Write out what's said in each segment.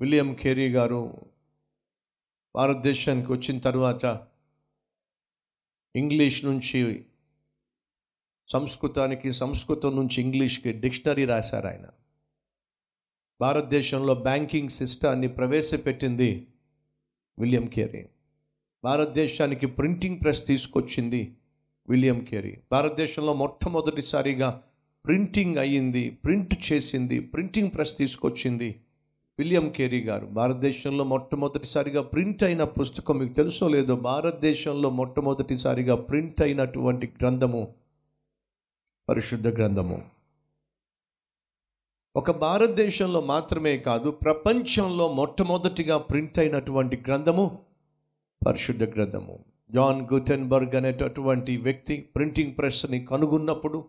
William Carey గారు భారతదేశానికి వచ్చిన తర్వాత ఇంగ్లీష్ నుంచి సంస్కృతానికి సంస్కృతం నుంచి ఇంగ్లీష్కి డిక్షనరీ రాశారు ఆయన. భారతదేశంలో బ్యాంకింగ్ సిస్టాన్ని ప్రవేశపెట్టింది విలియం కేరీ. భారతదేశానికి ప్రింటింగ్ ప్రెస్ తీసుకొచ్చింది విలియం కేరీ. భారతదేశంలో మొట్టమొదటిసారిగా ప్రింటింగ్ అయ్యింది ప్రింట్ చేసింది ప్రింటింగ్ ప్రెస్ తీసుకొచ్చింది విలియం కేరీ గారు భారతదేశంలో మొట్టమొదటిసారిగా ప్రింట్ అయిన పుస్తకం మీకు తెలుసో లేదో? భారతదేశంలో మొట్టమొదటిసారిగా ప్రింట్ అయినటువంటి గ్రంథము పరిశుద్ధ గ్రంథము. ఒక భారతదేశంలో మాత్రమే కాదు ప్రపంచంలో మొట్టమొదటిగా ప్రింట్ అయినటువంటి గ్రంథము పరిశుద్ధ గ్రంథము. జాన్ గుటెన్బర్గ్ అనేటటువంటి వ్యక్తి ప్రింటింగ్ ప్రెస్ని కనుగొన్నప్పుడు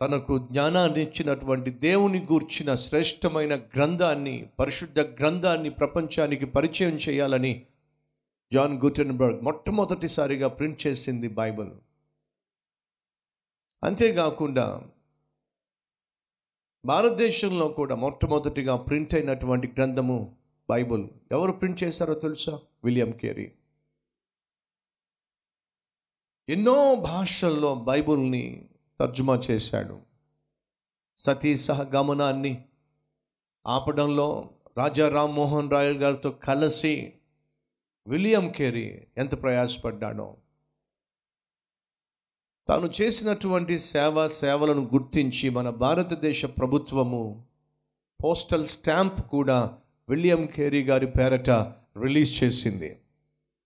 తనకు జ్ఞానాన్ని ఇచ్చినటువంటి దేవుని గూర్చిన శ్రేష్టమైన గ్రంథాన్ని పరిశుద్ధ గ్రంథాన్ని ప్రపంచానికి పరిచయం చేయాలని జాన్ గుటెన్బర్గ్ మొట్టమొదటిసారిగా ప్రింట్ చేసింది బైబిల్. అంతేకాకుండా భారతదేశంలో కూడా మొట్టమొదటిగా ప్రింట్ అయినటువంటి గ్రంథము బైబుల్. ఎవరు ప్రింట్ చేశారో తెలుసా? William Carey. ఎన్నో భాషల్లో బైబుల్ని తర్జుమా చేశాడు. సతీ సహగమనాన్ని ఆపడంలో రాజా రామ్మోహన్ రాయ్ గారితో కలిసి విలియం కేరీ ఎంత ప్రయాసపడ్డాడో. తాను చేసినటువంటి సేవ సేవలను గుర్తించి మన భారతదేశ ప్రభుత్వము పోస్టల్ స్టాంప్ కూడా విలియం కేరీ గారి పేరట రిలీజ్ చేసింది.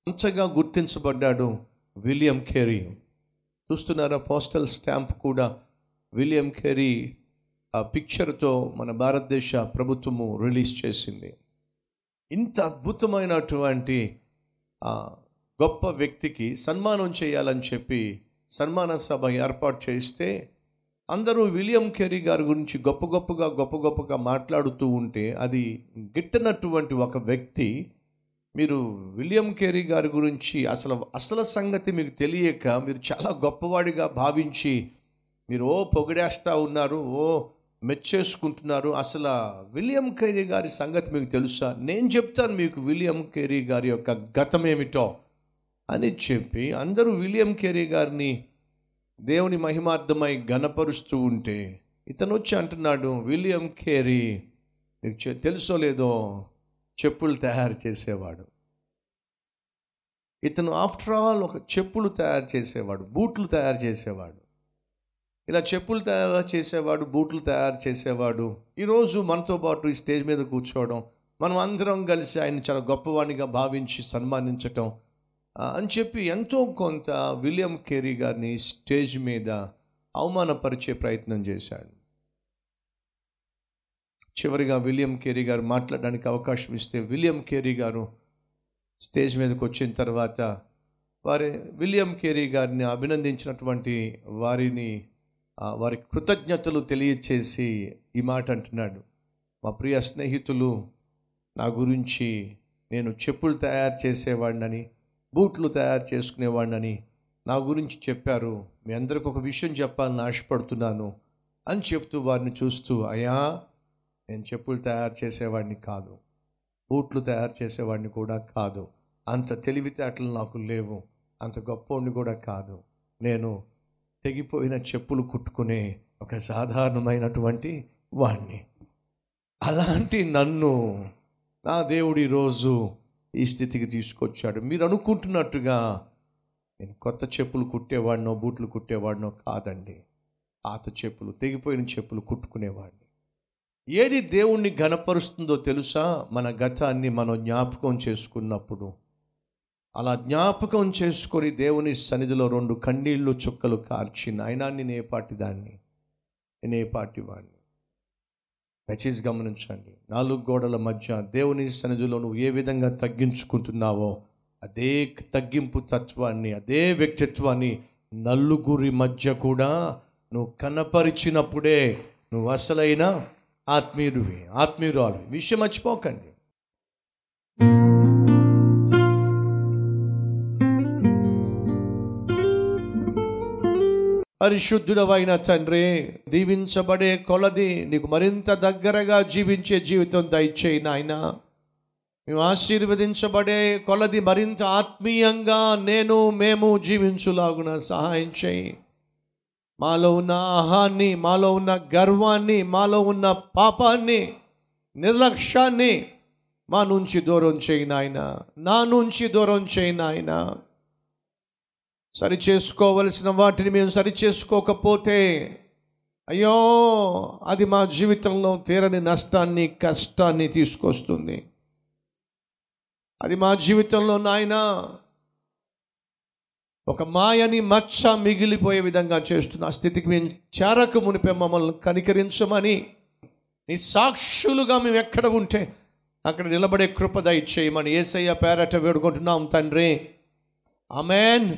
అంతగా గుర్తించబడ్డాడు విలియం కేరీ. చూస్తున్నారా? పోస్టల్ స్టాంప్ కూడా విలియం కేరీ ఆ పిక్చర్తో మన భారతదేశ ప్రభుత్వము రిలీజ్ చేసింది. ఇంత అద్భుతమైనటువంటి గొప్ప వ్యక్తికి సన్మానం చేయాలని చెప్పి సన్మాన సభ ఏర్పాటు చేస్తే అందరూ విలియం కెరీ గారి గురించి గొప్ప గొప్పగా గొప్ప గొప్పగా మాట్లాడుతూ ఉంటే అది గిట్టనటువంటి ఒక వ్యక్తి మీరు విలియం కేరీ గారి గురించి అసలు అసలు సంగతి మీకు తెలియక మీరు చాలా గొప్పవాడిగా భావించి మీరు ఓ పొగిడేస్తూ ఉన్నారు ఓ మెచ్చేసుకుంటున్నారు. అసలు విలియం కేరీ గారి సంగతి మీకు తెలుసా? నేను చెప్తాను మీకు విలియం కేరీ గారి యొక్క గతం ఏమిటో అని చెప్పి అందరూ విలియం కేరీ గారిని దేవుని మహిమార్థమై గనపరుస్తూ ఉంటే ఇతను వచ్చి అంటున్నాడు విలియం కేరీ మీకు చె- తెలుసో లేదో చెప్పులు తయారు చేసేవాడు. ఇతను ఆఫ్టర్ ఆల్ ఒక చెప్పులు తయారు చేసేవాడు బూట్లు తయారు చేసేవాడు. ఇలా చెప్పులు తయారు చేసేవాడు బూట్లు తయారు చేసేవాడు. ఈరోజు మనతో పాటు ఈ స్టేజ్ మీద కూర్చోవడం మనం అందరం కలిసి ఆయన చాలా గొప్పవాణిగా భావించి సన్మానించటం అని చెప్పి ఎంతో కొంత విలియం కేరీ గారిని స్టేజ్ మీద అవమానపరిచే ప్రయత్నం చేశాడు. చివరిగా విలియం కేరీ గారు మాట్లాడడానికి అవకాశం ఇస్తే విలియం కేరీ గారు స్టేజ్ మీదకి వచ్చిన తర్వాత వారి విలియం కేరీ గారిని అభినందించినటువంటి వారిని వారి కృతజ్ఞతలు తెలియచేసి ఈ మాట అంటున్నాడు. మా ప్రియ స్నేహితులు నా గురించి నేను చెప్పులు తయారు చేసేవాడినని బూట్లు తయారు చేసుకునేవాడినని నా గురించి చెప్పారు. మీ అందరికి ఒక విషయం చెప్పాలని ఆశపడుతున్నాను అని చెప్తూ వారిని చూస్తూ అయ్యా నేను చెప్పులు తయారు చేసేవాడిని కాదు. బూట్లు తయారు చేసేవాడిని కూడా కాదు. అంత తెలివితేటలు నాకు లేవు. అంత గొప్పవాడిని కూడా కాదు. నేను తెగిపోయిన చెప్పులు కుట్టుకునే ఒక సాధారణమైనటువంటి వాణ్ణి. అలాంటి నన్ను నా దేవుడు ఈరోజు ఈ స్థితికి తీసుకొచ్చాడు. మీరు అనుకుంటున్నట్టుగా నేను కొత్త చెప్పులు కుట్టేవాడినో బూట్లు కుట్టేవాడినో కాదండి. పాత చెప్పులు తెగిపోయిన చెప్పులు కుట్టుకునేవాడిని. ఏది దేవుణ్ణి ఘనపరుస్తుందో తెలుసా? మన గతాన్ని మనం జ్ఞాపకం చేసుకున్నప్పుడు. అలా జ్ఞాపకం చేసుకొని దేవుని సన్నిధిలో రెండు కన్నీళ్ళు చుక్కలు కార్చి నాయనా నేను దాన్ని? నేను వాడిని దయచేసి గమనించండి. నాలుగు గోడల మధ్య దేవుని సన్నిధిలో నువ్వు ఏ విధంగా తగ్గించుకుంటున్నావో అదే తగ్గింపు తత్వాన్ని అదే వ్యక్తిత్వాన్ని నలుగురి మధ్య కూడా నువ్వు కనపరిచినప్పుడే నువ్వు అసలైన ఆత్మీయుడివి ఆత్మీయురాలు. విషయం మర్చిపోకండి. పరిశుద్ధుడవైన తండ్రి దీవించబడే కొలది నీకు మరింత దగ్గరగా జీవించే జీవితం దయచేయి నాయన. మేము ఆశీర్వదించబడే కొలది మరింత ఆత్మీయంగా నేను మేము జీవించులాగున సహాయం చేయి. మాలో ఉన్న ఆహాన్ని మాలో ఉన్న గర్వాన్ని మాలో ఉన్న పాపాన్ని నిర్లక్ష్యాన్ని మా నుంచి దూరం చేయి నాయన నా నుంచి దూరం చేయి నాయన. సరి చేసుకోవలసిన వాటిని మేము సరి చేసుకోకపోతే అయ్యో అది మా జీవితంలో తీరని నష్టాన్ని కష్టాన్ని తీసుకొస్తుంది. అది మా జీవితంలో నాయనా ఒక మాయని మచ్చ మిగిలిపోయే విధంగా చేస్తున్న ఆ స్థితికి మేము చేరక మునిపే మమ్మల్ని కనికరించమని నీ సాక్షులుగా మేము ఎక్కడ ఉంటే అక్కడ నిలబడే కృపద ఇచ్చేయమని ఏసయ్య పేరట వేడుకుంటున్నాం తండ్రి. అమెన్